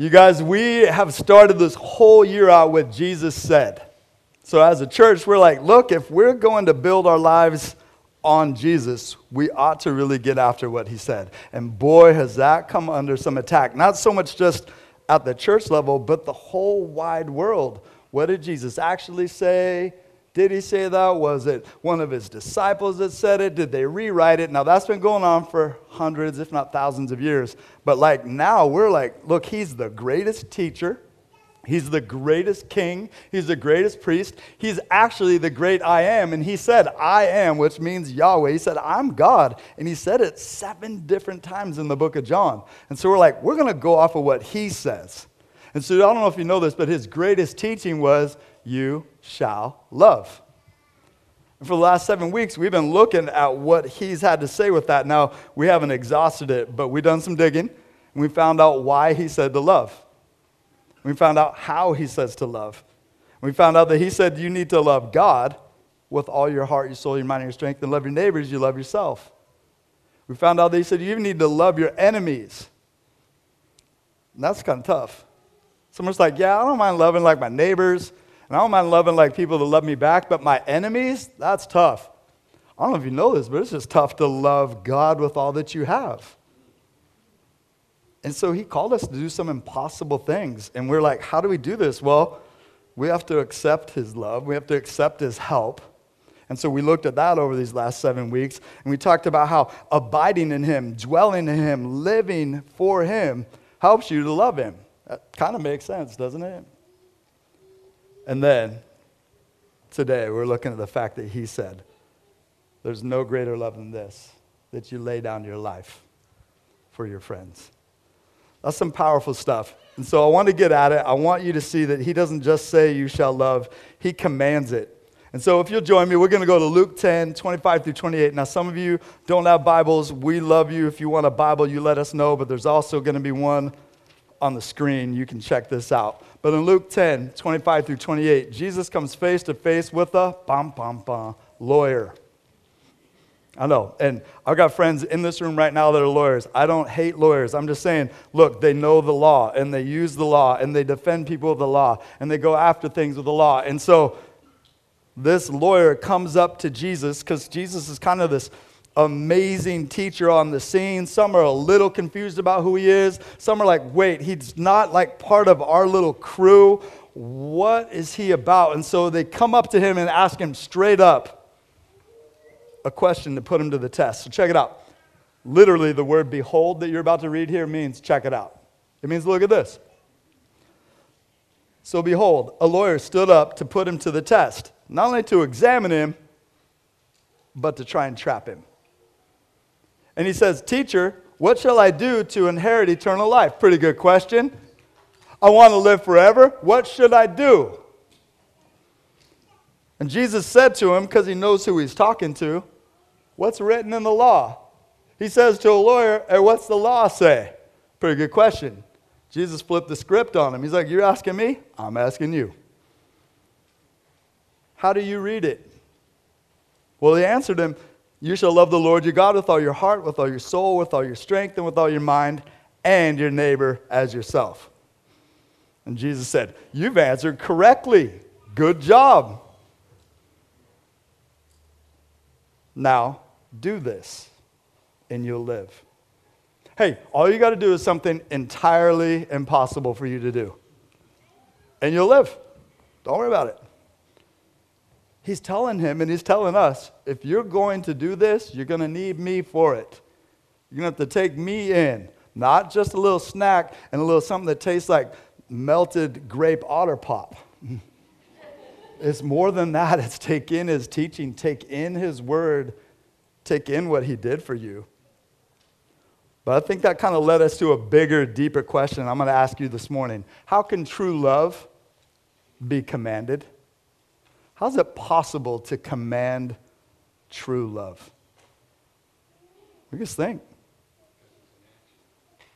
You guys, we have started this whole year out with Jesus said. So, as a church, we're like, look, if we're going to build our lives on Jesus, we ought to really get after what he said. And boy, has that come under some attack. Not so much just at the church level, but the whole wide world. What did Jesus actually say? Did he say that? Was it one of his disciples that said it? Did they rewrite it? Now, that's been going on for hundreds, if not thousands of years. But like now, we're like, look, he's the greatest teacher. He's the greatest king. He's the greatest priest. He's actually the great I am. And he said, I am, which means Yahweh. He said, I'm God. And he said it seven different times in the book of John. And so we're like, we're going to go off of what he says. And so I don't know if you know this, but his greatest teaching was you shall love. And for the last seven weeks, we've been looking at what he's had to say with that. Now, we haven't exhausted it, but we've done some digging, and we found out why he said to love. We found out how he says to love. We found out that he said you need to love God with all your heart, your soul, your mind, and your strength, and love your neighbors, you love yourself. We found out that he said you even need to love your enemies. And that's kind of tough. Someone's like, yeah, I don't mind loving like my neighbors, and I don't mind loving like people that love me back, but my enemies, that's tough. I don't know if you know this, but it's just tough to love God with all that you have. And so he called us to do some impossible things. And we're like, how do we do this? Well, we have to accept his love, we have to accept his help. And so we looked at that over these last seven weeks. And we talked about how abiding in him, dwelling in him, living for him helps you to love him. That kind of makes sense, doesn't it? And then today we're looking at the fact that he said, There's no greater love than this, that you lay down your life for your friends. That's some powerful stuff. And so I want to get at it. I want you to see that he doesn't just say, You shall love, he commands it. And so, if you'll join me, we're going to go to Luke 10, 25 through 28. Now, some of you don't have Bibles. We love you. If you want a Bible, you let us know. But there's also going to be one on the screen. You can check this out. But in Luke 10, 25 through 28, Jesus comes face to face with a bum, bum, bum, lawyer. I know. And I've got friends in this room right now that are lawyers. I don't hate lawyers. I'm just saying, look, they know the law and they use the law and they defend people with the law and they go after things with the law. And so this lawyer comes up to Jesus because Jesus is kind of this amazing teacher on the scene. Some are a little confused about who he is. Some are like, wait, he's not like part of our little crew. What is he about? And so they come up to him and ask him straight up a question to put him to the test. So check it out. Literally, the word behold that you're about to read here means check it out. It means look at this. So behold, a lawyer stood up to put him to the test, not only to examine him, but to try and trap him. And he says, Teacher, what shall I do to inherit eternal life? Pretty good question. I want to live forever. What should I do? And Jesus said to him, because he knows who he's talking to, What's written in the law? He says to a lawyer, Hey, what's the law say? Pretty good question. Jesus flipped the script on him. He's like, You're asking me? I'm asking you. How do you read it? Well, he answered him, you shall love the Lord your God with all your heart, with all your soul, with all your strength, and with all your mind, and your neighbor as yourself. And Jesus said, You've answered correctly. Good job. Now, do this, and you'll live. Hey, all you got to do is something entirely impossible for you to do, and you'll live. Don't worry about it. He's telling him and he's telling us if you're going to do this, you're going to need me for it. You're going to have to take me in, not just a little snack and a little something that tastes like melted grape otter pop. it's more than that. It's take in his teaching, take in his word, take in what he did for you. But I think that kind of led us to a bigger, deeper question I'm going to ask you this morning. How can true love be commanded? How's it possible to command true love? We just think.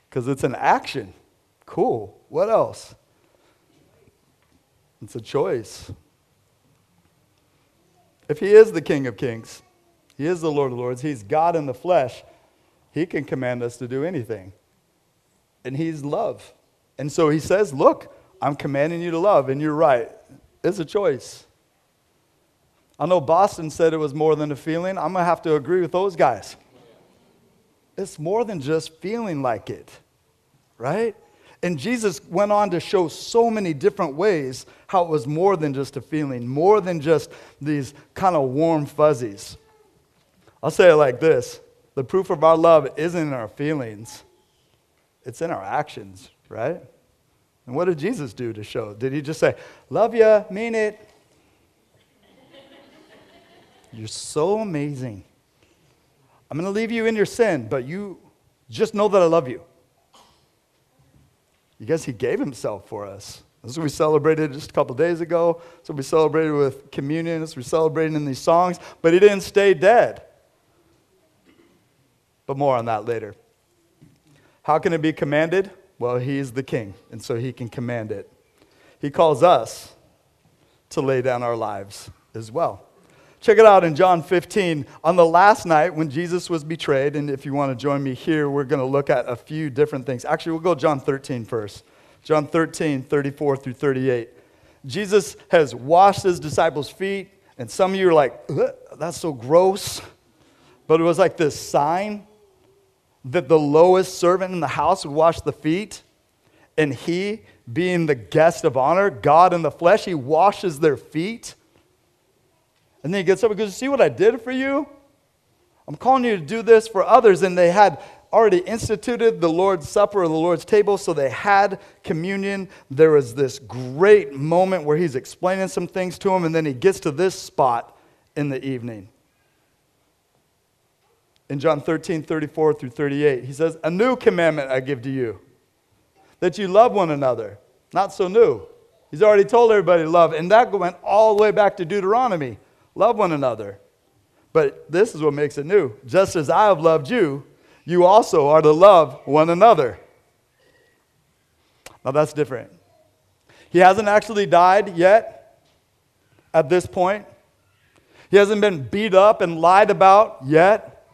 Because it's an action. Cool. What else? It's a choice. If he is the King of Kings, he is the Lord of Lords, he's God in the flesh, he can command us to do anything. And he's love. And so he says, Look, I'm commanding you to love, and you're right. It's a choice. I know Boston said it was more than a feeling. I'm going to have to agree with those guys. It's more than just feeling like it, right? And Jesus went on to show so many different ways how it was more than just a feeling, more than just these kind of warm fuzzies. I'll say it like this the proof of our love isn't in our feelings, it's in our actions, right? And what did Jesus do to show? Did he just say, Love you, mean it? You're so amazing. I'm going to leave you in your sin, but you just know that I love you. You guess he gave himself for us. This is what we celebrated just a couple days ago. So we celebrated with communion. This we celebrated in these songs. But he didn't stay dead. But more on that later. How can it be commanded? Well, he's the king, and so he can command it. He calls us to lay down our lives as well. Check it out in John 15. On the last night when Jesus was betrayed, and if you want to join me here, we're going to look at a few different things. Actually, we'll go John 13 first. John 13, 34 through 38. Jesus has washed his disciples' feet, and some of you are like, that's so gross. But it was like this sign that the lowest servant in the house would wash the feet, and he, being the guest of honor, God in the flesh, he washes their feet. And then he gets up and goes, See what I did for you? I'm calling you to do this for others. And they had already instituted the Lord's Supper or the Lord's table, so they had communion. There was this great moment where he's explaining some things to them, and then he gets to this spot in the evening. In John 13, 34 through 38, he says, A new commandment I give to you, that you love one another. Not so new. He's already told everybody to love, and that went all the way back to Deuteronomy. Love one another. But this is what makes it new. Just as I have loved you, you also are to love one another. Now that's different. He hasn't actually died yet at this point. He hasn't been beat up and lied about yet.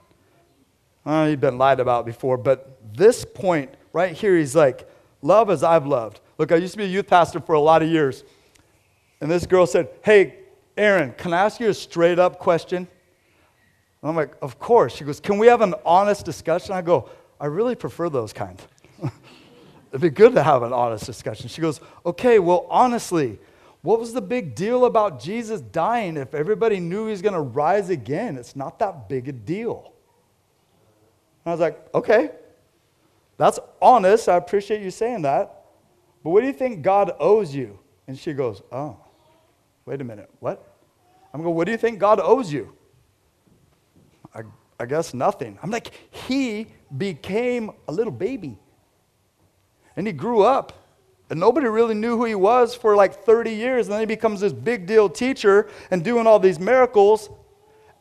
Uh, he'd been lied about before, but this point right here, he's like, Love as I've loved. Look, I used to be a youth pastor for a lot of years. And this girl said, Hey, Aaron, can I ask you a straight up question? And I'm like, Of course. She goes, Can we have an honest discussion? I go, I really prefer those kind. It'd be good to have an honest discussion. She goes, Okay, well, honestly, what was the big deal about Jesus dying if everybody knew he was going to rise again? It's not that big a deal. And I was like, Okay, that's honest. I appreciate you saying that. But what do you think God owes you? And she goes, Oh, wait a minute, what? I'm going, what do you think God owes you? I, I guess nothing. I'm like, he became a little baby. And he grew up. And nobody really knew who he was for like 30 years. And then he becomes this big deal teacher and doing all these miracles.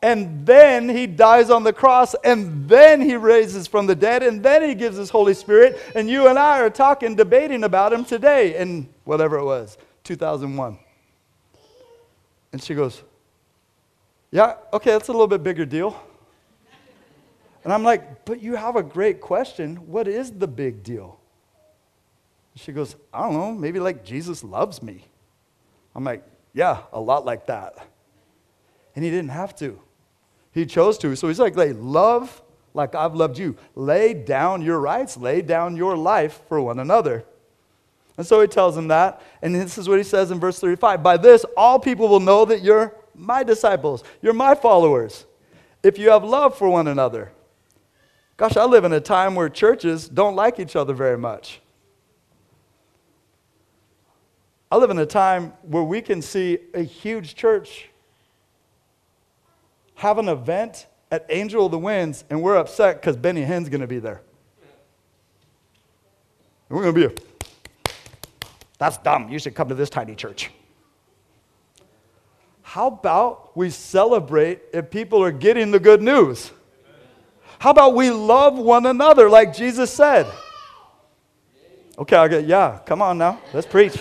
And then he dies on the cross. And then he raises from the dead. And then he gives his Holy Spirit. And you and I are talking, debating about him today in whatever it was, 2001. And she goes, Yeah, okay, that's a little bit bigger deal. And I'm like, But you have a great question. What is the big deal? She goes, I don't know, maybe like Jesus loves me. I'm like, Yeah, a lot like that. And he didn't have to. He chose to. So he's like, hey, love like I've loved you. Lay down your rights, lay down your life for one another. And so he tells him that. And this is what he says in verse 35 By this, all people will know that you're my disciples, you're my followers, if you have love for one another. Gosh, I live in a time where churches don't like each other very much. I live in a time where we can see a huge church have an event at Angel of the Winds, and we're upset because Benny Hinn's going to be there. And we're going to be that's dumb. You should come to this tiny church. How about we celebrate if people are getting the good news? How about we love one another like Jesus said? Okay, I'll get, yeah, come on now. Let's preach.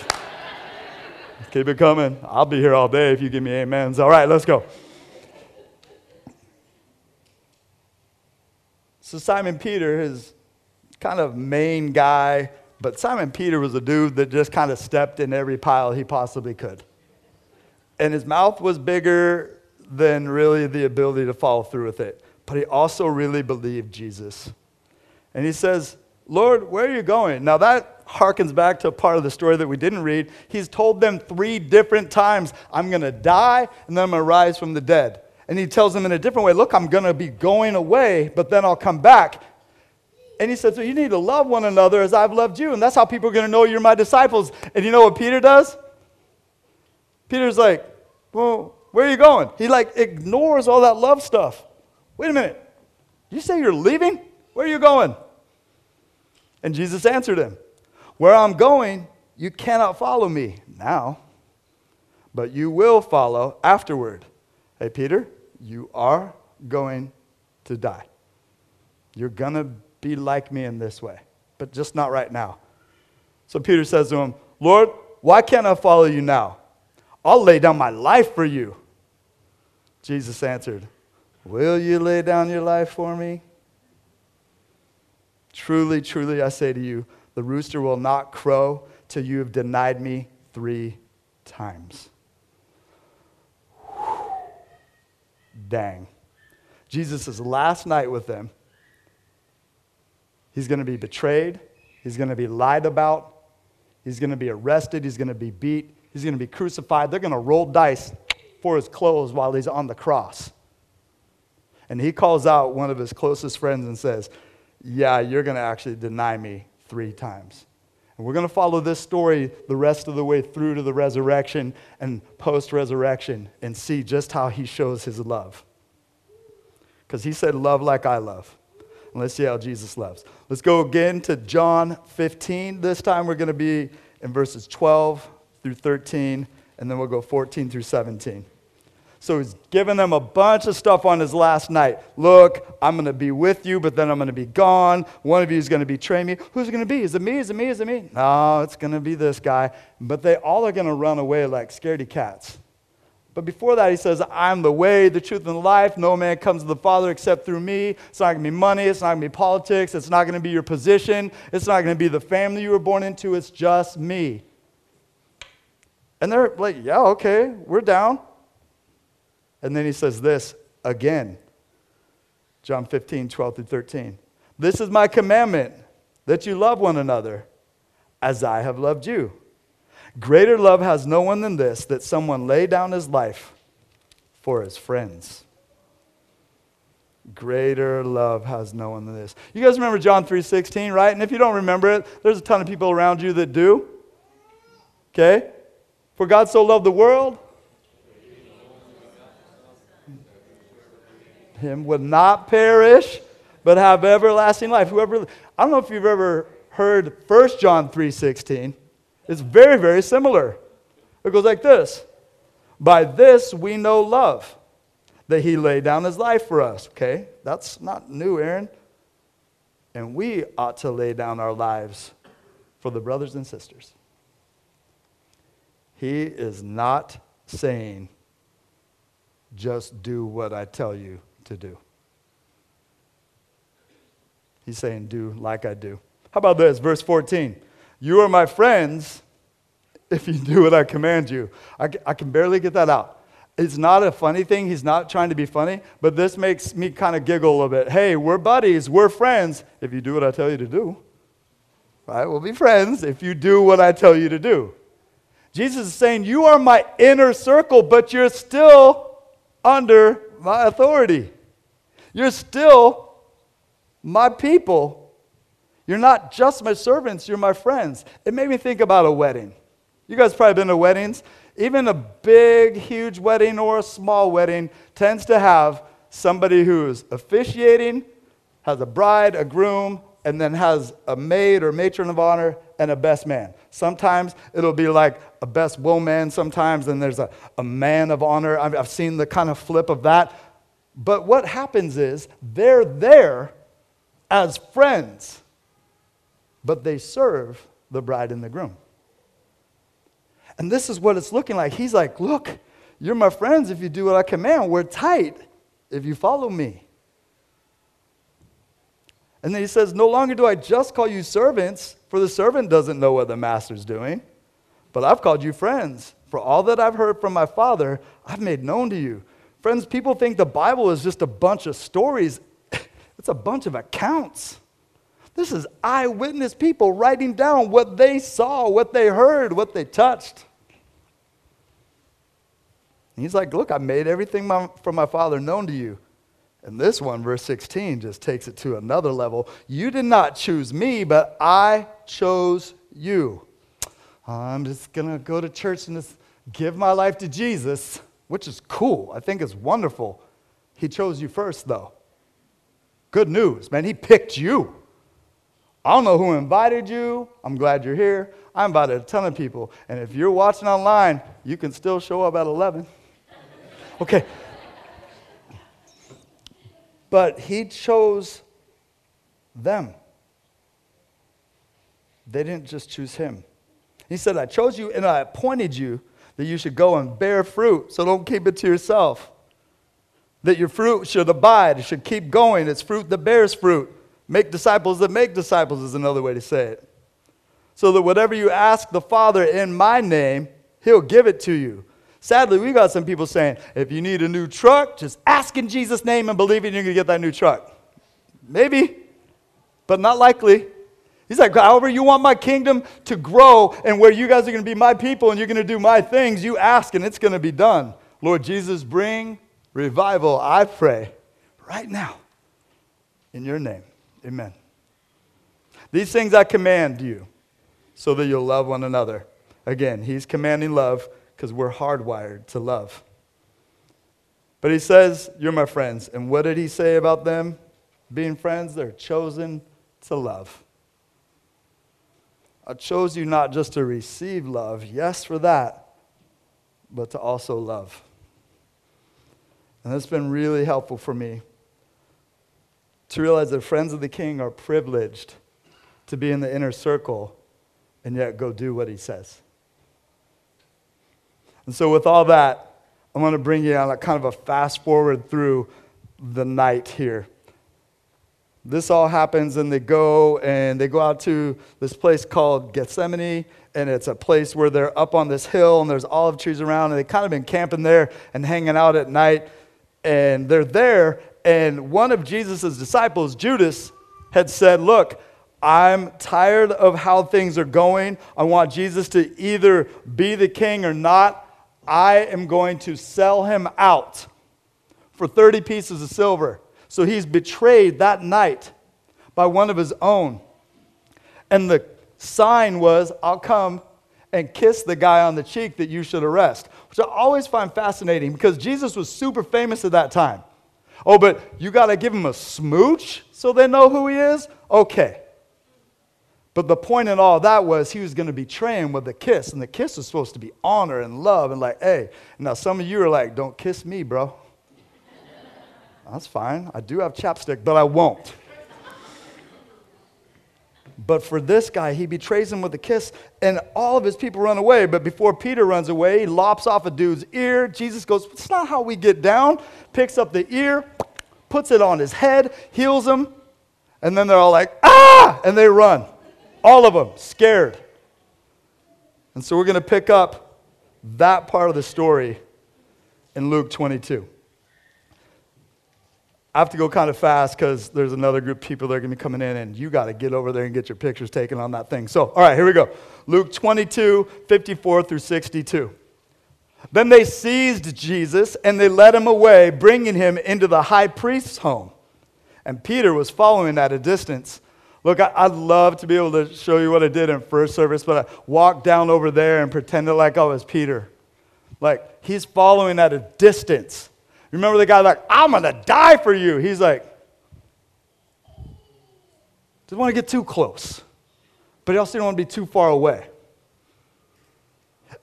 Keep it coming. I'll be here all day if you give me amens. All right, let's go. So, Simon Peter, his kind of main guy, But Simon Peter was a dude that just kind of stepped in every pile he possibly could. And his mouth was bigger than really the ability to follow through with it. But he also really believed Jesus. And he says, Lord, where are you going? Now that harkens back to a part of the story that we didn't read. He's told them three different times, I'm going to die and then I'm going to rise from the dead. And he tells them in a different way, look, I'm going to be going away, but then I'll come back. And he says, so you need to love one another as I've loved you. And that's how people are going to know you're my disciples. And you know what Peter does? Peter's like, well, where are you going? He like ignores all that love stuff. Wait a minute. You say you're leaving? Where are you going? And Jesus answered him, Where I'm going, you cannot follow me now, but you will follow afterward. Hey, Peter, you are going to die. You're going to be like me in this way, but just not right now. So Peter says to him, Lord, why can't I follow you now? I'll lay down my life for you. Jesus answered, Will you lay down your life for me? Truly, truly, I say to you, the rooster will not crow till you have denied me three times. Dang. Jesus' is last night with them, he's going to be betrayed, he's going to be lied about, he's going to be arrested, he's going to be beat, he's going to be crucified. They're going to roll dice for his clothes while he's on the cross. And he calls out one of his closest friends and says, Yeah, you're going to actually deny me three times. And we're going to follow this story the rest of the way through to the resurrection and post resurrection and see just how he shows his love. Because he said, Love like I love. And let's see how Jesus loves. Let's go again to John 15. This time we're going to be in verses 12 through 13, and then we'll go 14 through 17. So he's giving them a bunch of stuff on his last night. Look, I'm going to be with you, but then I'm going to be gone. One of you is going to betray me. Who's it going to be? Is it me? Is it me? Is it me? No, it's going to be this guy. But they all are going to run away like scaredy cats. But before that, he says, I'm the way, the truth, and the life. No man comes to the Father except through me. It's not going to be money. It's not going to be politics. It's not going to be your position. It's not going to be the family you were born into. It's just me. And they're like, yeah, okay, we're down. And then he says this again John 15, 12 through 13. This is my commandment that you love one another as I have loved you. Greater love has no one than this that someone lay down his life for his friends. Greater love has no one than this. You guys remember John 3:16, right? And if you don't remember it, there's a ton of people around you that do. Okay? For God so loved the world him would not perish, but have everlasting life. Whoever I don't know if you've ever heard 1 John 3:16. It's very, very similar. It goes like this. By this we know love, that he laid down his life for us. Okay? That's not new, Aaron. And we ought to lay down our lives for the brothers and sisters. He is not saying, just do what I tell you to do. He's saying, Do like I do. How about this? Verse 14. You are my friends if you do what I command you. I, I can barely get that out. It's not a funny thing. He's not trying to be funny, but this makes me kind of giggle a little bit. Hey, we're buddies. We're friends if you do what I tell you to do. Right? We'll be friends if you do what I tell you to do. Jesus is saying, You are my inner circle, but you're still under my authority. You're still my people. You're not just my servants, you're my friends. It made me think about a wedding. You guys probably been to weddings. Even a big, huge wedding or a small wedding tends to have somebody who's officiating, has a bride, a groom, and then has a maid or matron of honor and a best man. Sometimes it'll be like a best woman, sometimes, and there's a, a man of honor. I've, I've seen the kind of flip of that. But what happens is they're there as friends, but they serve the bride and the groom. And this is what it's looking like. He's like, Look, you're my friends if you do what I command. We're tight if you follow me. And then he says, No longer do I just call you servants, For the servant doesn't know what the master's doing. But I've called you friends. For all that I've heard from my Father, I've made known to you. Friends, people think the Bible is just a bunch of stories, it's a bunch of accounts. This is eyewitness people writing down what they saw, what they heard, what they touched. And he's like, Look, I made everything my, from my Father known to you. And this one, verse 16, just takes it to another level. You did not choose me, but I chose you. I'm just going to go to church and just give my life to Jesus, which is cool. I think it's wonderful. He chose you first, though. Good news, man. He picked you. I don't know who invited you. I'm glad you're here. I invited a ton of people. And if you're watching online, you can still show up at 11. Okay. But he chose them. They didn't just choose him. He said, I chose you and I appointed you that you should go and bear fruit, so don't keep it to yourself. That your fruit should abide, it should keep going. It's fruit that bears fruit. Make disciples that make disciples is another way to say it. So that whatever you ask the Father in my name, he'll give it to you. Sadly, we got some people saying, if you need a new truck, just ask in Jesus' name and believe you're going to get that new truck. Maybe, but not likely. He's like, however, you want my kingdom to grow and where you guys are going to be my people and you're going to do my things, you ask and it's going to be done. Lord Jesus, bring revival, I pray, right now in your name. Amen. These things I command you so that you'll love one another. Again, he's commanding love because we're hardwired to love. But he says, You're my friends. And what did he say about them being friends? They're chosen to love. I chose you not just to receive love, yes, for that, but to also love. And that's been really helpful for me to realize that friends of the king are privileged to be in the inner circle and yet go do what he says. And so, with all that, I'm going to bring you on a kind of a fast forward through the night here. This all happens, and they go and they go out to this place called Gethsemane, and it's a place where they're up on this hill, and there's olive trees around, and they kind of been camping there and hanging out at night. And they're there, and one of Jesus' disciples, Judas, had said, Look, I'm tired of how things are going. I want Jesus to either be the king or not. I am going to sell him out for 30 pieces of silver. So he's betrayed that night by one of his own. And the sign was, I'll come and kiss the guy on the cheek that you should arrest, which I always find fascinating because Jesus was super famous at that time. Oh, but you got to give him a smooch so they know who he is? Okay. But the point in all that was he was going to betray him with a kiss, and the kiss was supposed to be honor and love and like, hey. Now some of you are like, don't kiss me, bro. That's fine. I do have chapstick, but I won't. But for this guy, he betrays him with a kiss, and all of his people run away. But before Peter runs away, he lops off a dude's ear. Jesus goes, It's not how we get down. Picks up the ear, puts it on his head, heals him, and then they're all like, Ah! And they run. All of them scared. And so we're going to pick up that part of the story in Luke 22. I have to go kind of fast because there's another group of people that are going to be coming in, and you got to get over there and get your pictures taken on that thing. So, all right, here we go. Luke 22, 54 through 62. Then they seized Jesus and they led him away, bringing him into the high priest's home. And Peter was following at a distance. Look, I, would love to be able to show you what I did in first service, but I walked down over there and pretended like I was Peter. Like, he's following at a distance. Remember the guy, like, I'm going to die for you. He's like, doesn't want to get too close, but he also didn't want to be too far away.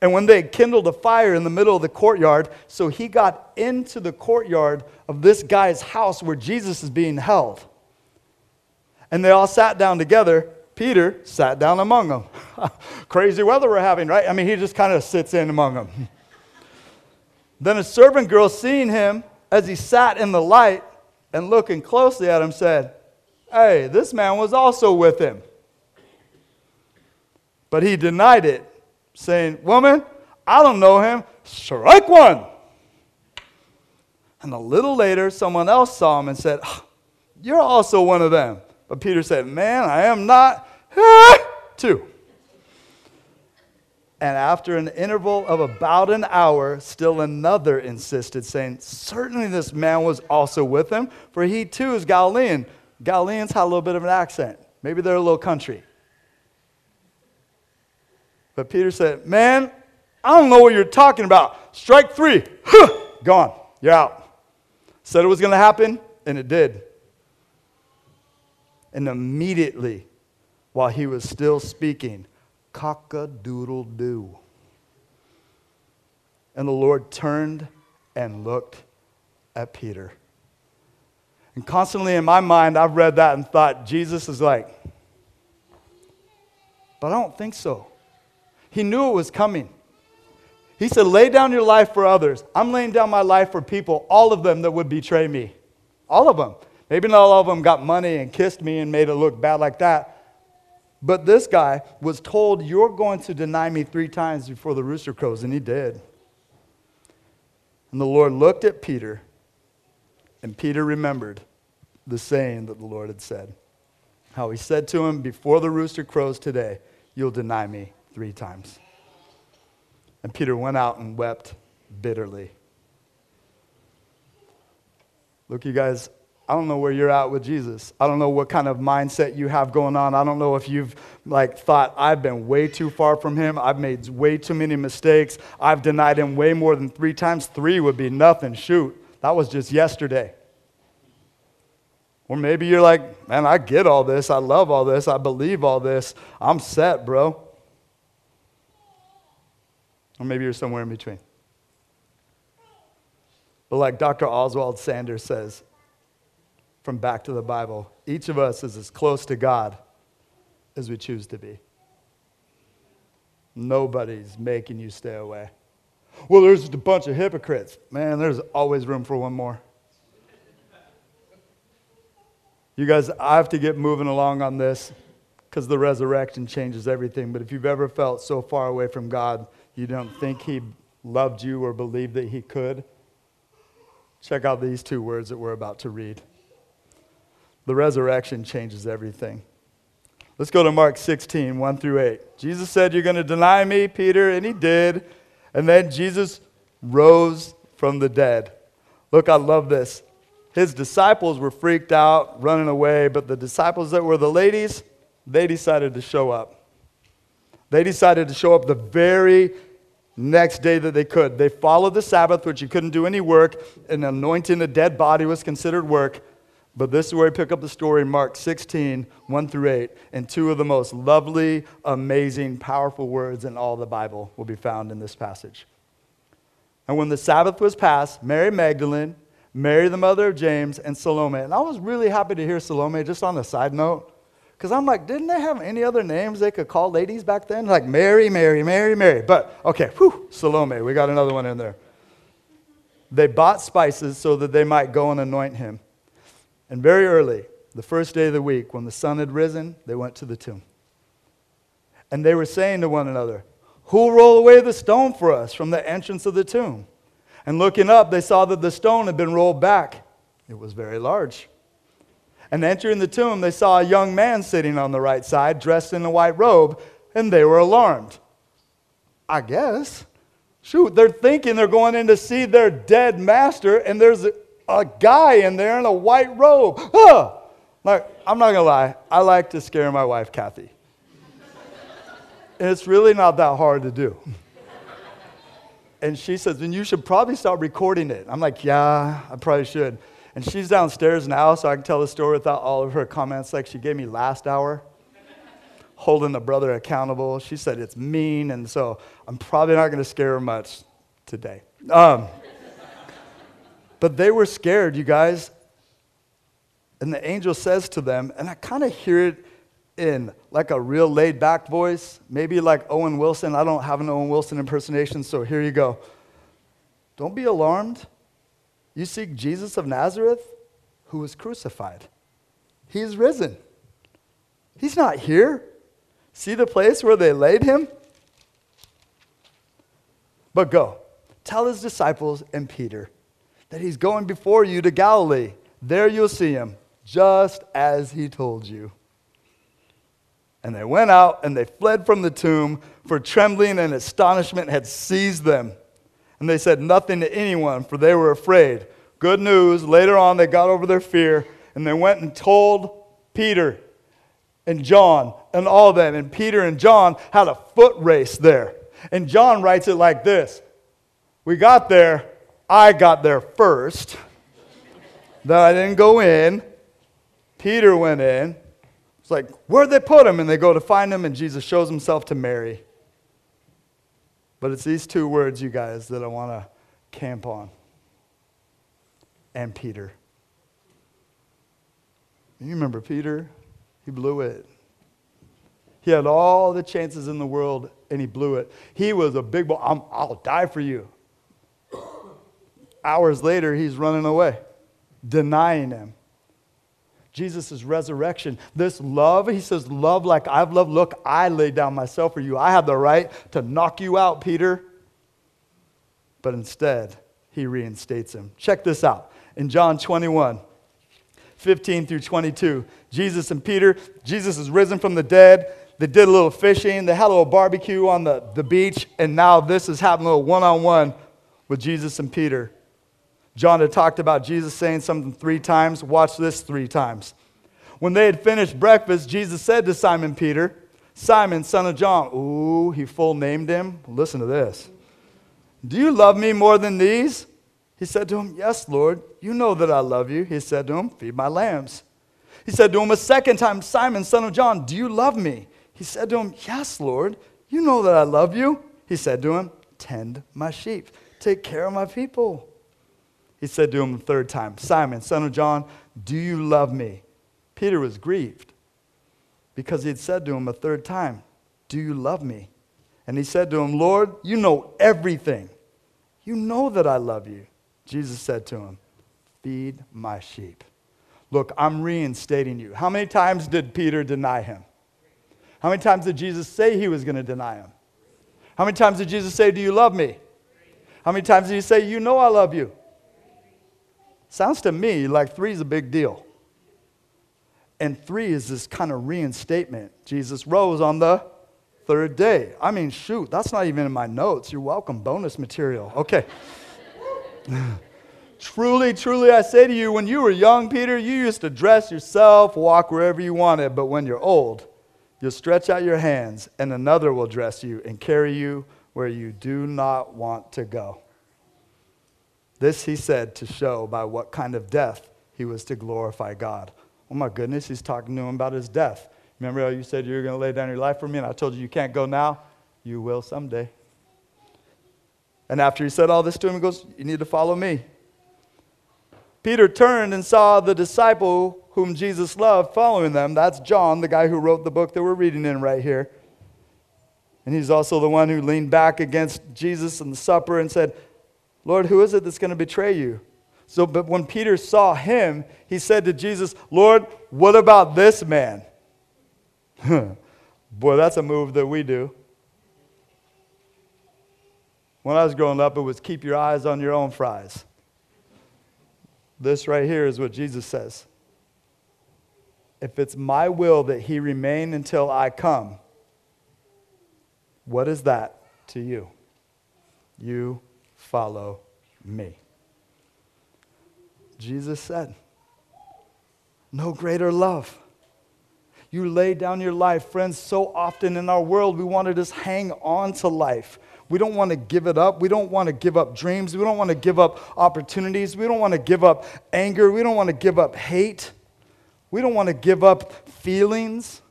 And when they kindled a fire in the middle of the courtyard, so he got into the courtyard of this guy's house where Jesus is being held and they all sat down together. Peter sat down among them. Crazy weather we're having, right? I mean, he just kind of sits in among them. then a servant girl, seeing him as he sat in the light and looking closely at him, said, Hey, this man was also with him. But he denied it, saying, Woman, I don't know him. Strike one. And a little later, someone else saw him and said, ah, You're also one of them. But Peter said, Man, I am not. Two. And after an interval of about an hour, still another insisted, saying, Certainly this man was also with him, for he too is Galilean. Galileans had a little bit of an accent. Maybe they're a little country. But Peter said, Man, I don't know what you're talking about. Strike three. Gone. You're out. Said it was going to happen, and it did. And immediately, while he was still speaking, cock a doodle doo. And the Lord turned and looked at Peter. And constantly in my mind, I've read that and thought, Jesus is like, but I don't think so. He knew it was coming. He said, Lay down your life for others. I'm laying down my life for people, all of them that would betray me. All of them. Maybe not all of them got money and kissed me and made it look bad like that. But this guy was told, You're going to deny me three times before the rooster crows, and he did. And the Lord looked at Peter, and Peter remembered the saying that the Lord had said. How he said to him, Before the rooster crows today, you'll deny me three times. And Peter went out and wept bitterly. Look, you guys, I don't know where you're at with Jesus. I don't know what kind of mindset you have going on. I don't know if you've like thought I've been way too far from him. I've made way too many mistakes. I've denied him way more than 3 times. 3 would be nothing. Shoot. That was just yesterday. Or maybe you're like, "Man, I get all this. I love all this. I believe all this. I'm set, bro." Or maybe you're somewhere in between. But like Dr. Oswald Sanders says, from back to the Bible. Each of us is as close to God as we choose to be. Nobody's making you stay away. Well, there's just a bunch of hypocrites. Man, there's always room for one more. You guys, I have to get moving along on this because the resurrection changes everything. But if you've ever felt so far away from God, you don't think He loved you or believed that He could, check out these two words that we're about to read. The resurrection changes everything. Let's go to Mark 16, 1 through 8. Jesus said, You're going to deny me, Peter, and he did. And then Jesus rose from the dead. Look, I love this. His disciples were freaked out, running away, but the disciples that were the ladies, they decided to show up. They decided to show up the very next day that they could. They followed the Sabbath, which you couldn't do any work, and anointing a dead body was considered work. But this is where we pick up the story in Mark 16, 1 through 8. And two of the most lovely, amazing, powerful words in all the Bible will be found in this passage. And when the Sabbath was passed, Mary Magdalene, Mary the mother of James, and Salome. And I was really happy to hear Salome, just on a side note, because I'm like, didn't they have any other names they could call ladies back then? Like Mary, Mary, Mary, Mary. But okay, whew, Salome, we got another one in there. They bought spices so that they might go and anoint him. And very early, the first day of the week, when the sun had risen, they went to the tomb. And they were saying to one another, Who will roll away the stone for us from the entrance of the tomb? And looking up, they saw that the stone had been rolled back. It was very large. And entering the tomb, they saw a young man sitting on the right side, dressed in a white robe, and they were alarmed. I guess. Shoot, they're thinking they're going in to see their dead master, and there's a guy in there in a white robe. Like, I'm not gonna lie, I like to scare my wife, Kathy. and it's really not that hard to do. And she says, then you should probably start recording it. I'm like, yeah, I probably should. And she's downstairs now, so I can tell the story without all of her comments like she gave me last hour, holding the brother accountable. She said it's mean, and so I'm probably not going to scare her much today. Um, but they were scared, you guys. And the angel says to them, and I kind of hear it in like a real laid back voice, maybe like Owen Wilson. I don't have an Owen Wilson impersonation, so here you go. Don't be alarmed. You seek Jesus of Nazareth, who was crucified. He is risen. He's not here. See the place where they laid him? But go, tell his disciples and Peter that he's going before you to Galilee. There you'll see him, just as he told you. And they went out and they fled from the tomb, for trembling and astonishment had seized them. And they said nothing to anyone, for they were afraid. Good news, later on they got over their fear, and they went and told Peter and John and all of them. And Peter and John had a foot race there. And John writes it like this We got there, I got there first. Then I didn't go in. Peter went in. It's like, where'd they put him? And they go to find him, and Jesus shows himself to Mary. But it's these two words, you guys, that I want to camp on. And Peter. You remember Peter? He blew it. He had all the chances in the world, and he blew it. He was a big boy. i will die for you. Hours later, he's running away, denying him. Jesus' resurrection. This love, he says, love like I've loved. Look, I laid down myself for you. I have the right to knock you out, Peter. But instead, he reinstates him. Check this out. In John 21, 15 through 22, Jesus and Peter, Jesus is risen from the dead. They did a little fishing. They had a little barbecue on the, the beach. And now this is happening a little one on one with Jesus and Peter. John had talked about Jesus saying something three times. Watch this three times. When they had finished breakfast, Jesus said to Simon Peter, Simon, son of John, ooh, he full named him. Listen to this. Do you love me more than these? He said to him, Yes, Lord, you know that I love you. He said to him, Feed my lambs. He said to him a second time, Simon, son of John, do you love me? He said to him, Yes, Lord, you know that I love you. He said to him, Tend my sheep, take care of my people. He said to him the third time, Simon, son of John, do you love me? Peter was grieved because he had said to him a third time, Do you love me? And he said to him, Lord, you know everything. You know that I love you. Jesus said to him, Feed my sheep. Look, I'm reinstating you. How many times did Peter deny him? How many times did Jesus say he was going to deny him? How many times did Jesus say, Do you love me? How many times did he say, You know I love you? Sounds to me like three is a big deal. And three is this kind of reinstatement. Jesus rose on the third day. I mean, shoot, that's not even in my notes. You're welcome, bonus material. Okay. truly, truly, I say to you, when you were young, Peter, you used to dress yourself, walk wherever you wanted. But when you're old, you'll stretch out your hands, and another will dress you and carry you where you do not want to go. This he said to show by what kind of death he was to glorify God. Oh my goodness, he's talking to him about his death. Remember how you said you were going to lay down your life for me, and I told you you can't go now? You will someday. And after he said all this to him, he goes, You need to follow me. Peter turned and saw the disciple whom Jesus loved following them. That's John, the guy who wrote the book that we're reading in right here. And he's also the one who leaned back against Jesus in the supper and said, Lord, who is it that's going to betray you? So, but when Peter saw him, he said to Jesus, Lord, what about this man? Boy, that's a move that we do. When I was growing up, it was keep your eyes on your own fries. This right here is what Jesus says. If it's my will that he remain until I come, what is that to you? You follow me. Jesus said, No greater love. You lay down your life. Friends, so often in our world, we want to just hang on to life. We don't want to give it up. We don't want to give up dreams. We don't want to give up opportunities. We don't want to give up anger. We don't want to give up hate. We don't want to give up feelings.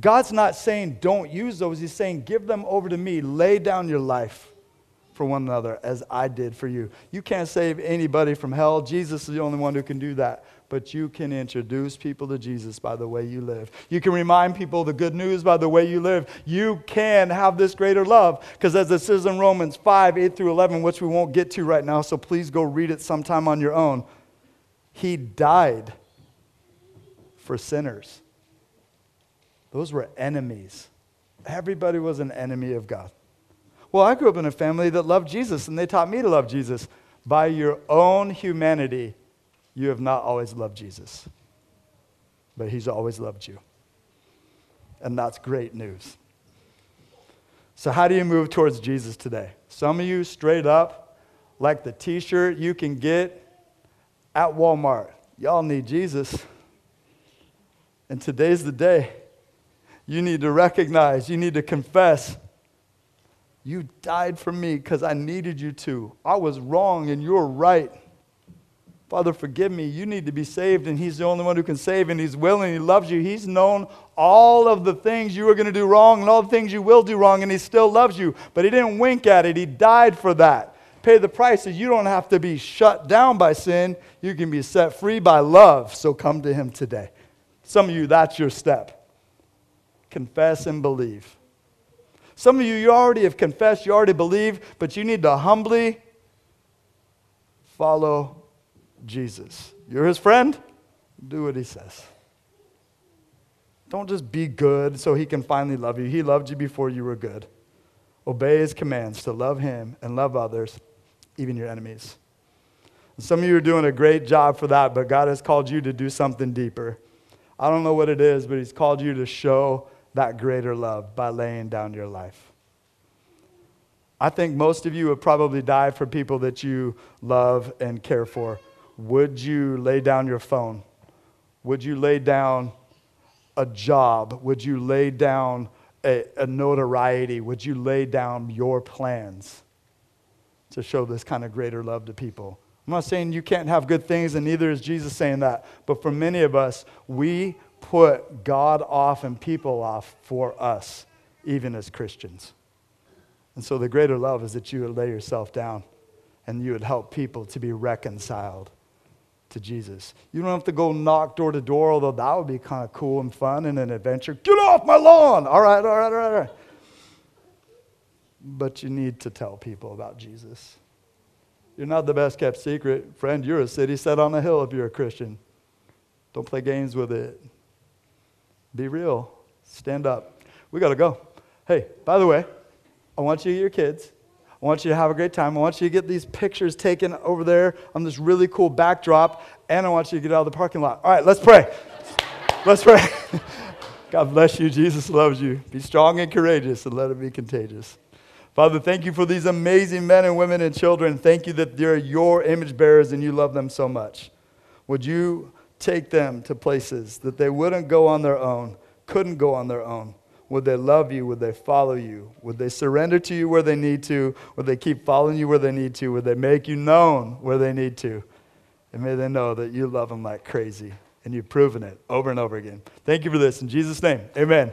God's not saying don't use those. He's saying give them over to me. Lay down your life for one another as I did for you. You can't save anybody from hell. Jesus is the only one who can do that. But you can introduce people to Jesus by the way you live. You can remind people the good news by the way you live. You can have this greater love. Because as it says in Romans 5 8 through 11, which we won't get to right now, so please go read it sometime on your own. He died for sinners. Those were enemies. Everybody was an enemy of God. Well, I grew up in a family that loved Jesus, and they taught me to love Jesus. By your own humanity, you have not always loved Jesus, but He's always loved you. And that's great news. So, how do you move towards Jesus today? Some of you, straight up, like the t shirt you can get at Walmart. Y'all need Jesus. And today's the day. You need to recognize, you need to confess. You died for me because I needed you to. I was wrong and you're right. Father, forgive me. You need to be saved, and He's the only one who can save, and He's willing, He loves you. He's known all of the things you were going to do wrong and all the things you will do wrong, and He still loves you. But He didn't wink at it, He died for that. Pay the price so you don't have to be shut down by sin. You can be set free by love. So come to Him today. Some of you, that's your step. Confess and believe. Some of you, you already have confessed, you already believe, but you need to humbly follow Jesus. You're his friend? Do what he says. Don't just be good so he can finally love you. He loved you before you were good. Obey his commands to love him and love others, even your enemies. Some of you are doing a great job for that, but God has called you to do something deeper. I don't know what it is, but he's called you to show that greater love by laying down your life. I think most of you would probably die for people that you love and care for would you lay down your phone? Would you lay down a job? Would you lay down a, a, notoriety? Would you lay down your plans to show this kind of greater love to people? I'm not saying you can't have good things, and neither is Jesus saying that. But for many of us, we put God off and people off for us, even as Christians. And so the greater love is that you would lay yourself down and you would help people to be reconciled to Jesus. You don't have to go knock door to door, although that would be kind of cool and fun and an adventure. Get off my lawn! All right, all right, all right, all right. But you need to tell people about Jesus. You're not the best kept secret. Friend, you're a city set on a hill if you're a Christian. Don't play games with it. Be real. Stand up. We got to go. Hey, by the way, I want you to get your kids I want you to have a great time. I want you to get these pictures taken over there on this really cool backdrop, and I want you to get out of the parking lot. All right, let's pray. let's pray. God bless you. Jesus loves you. Be strong and courageous, and let it be contagious. Father, thank you for these amazing men and women and children. Thank you that they're your image bearers and you love them so much. Would you take them to places that they wouldn't go on their own, couldn't go on their own? Would they love you? Would they follow you? Would they surrender to you where they need to? Would they keep following you where they need to? Would they make you known where they need to? And may they know that you love them like crazy and you've proven it over and over again. Thank you for this. In Jesus' name, amen.